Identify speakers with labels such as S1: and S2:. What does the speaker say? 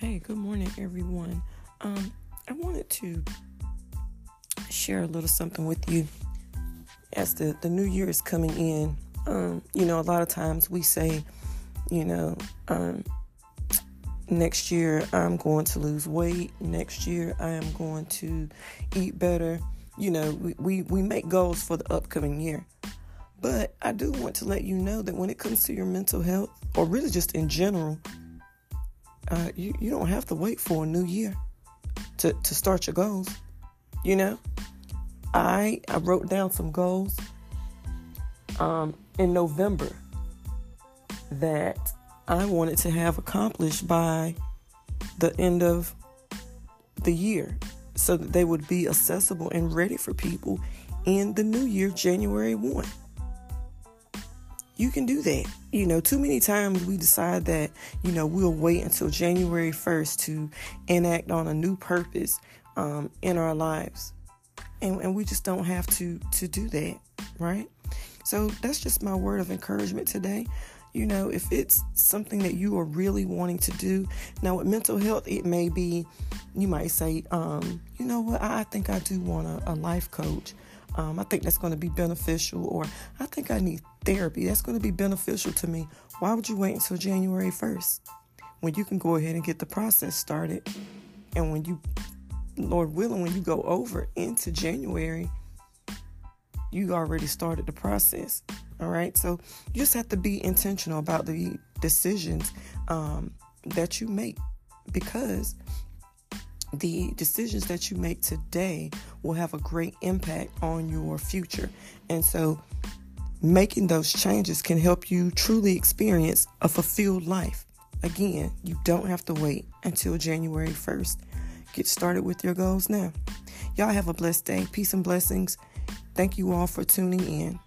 S1: Hey, good morning, everyone. Um, I wanted to share a little something with you as the, the new year is coming in. Um, you know, a lot of times we say, you know, um, next year I'm going to lose weight. Next year I am going to eat better. You know, we, we, we make goals for the upcoming year. But I do want to let you know that when it comes to your mental health, or really just in general, uh, you, you don't have to wait for a new year to, to start your goals. You know, I I wrote down some goals um, in November that I wanted to have accomplished by the end of the year so that they would be accessible and ready for people in the new year, January 1 you can do that. You know, too many times we decide that, you know, we'll wait until January 1st to enact on a new purpose um, in our lives. And, and we just don't have to to do that, right? So that's just my word of encouragement today. You know, if it's something that you are really wanting to do, now with mental health, it may be, you might say, um, you know what, I think I do want a, a life coach. Um, I think that's going to be beneficial, or I think I need therapy. That's going to be beneficial to me. Why would you wait until January 1st when you can go ahead and get the process started? And when you, Lord willing, when you go over into January, you already started the process. All right. So you just have to be intentional about the decisions um, that you make because the decisions that you make today will have a great impact on your future. And so, making those changes can help you truly experience a fulfilled life. Again, you don't have to wait until January 1st. Get started with your goals now. Y'all have a blessed day. Peace and blessings. Thank you all for tuning in.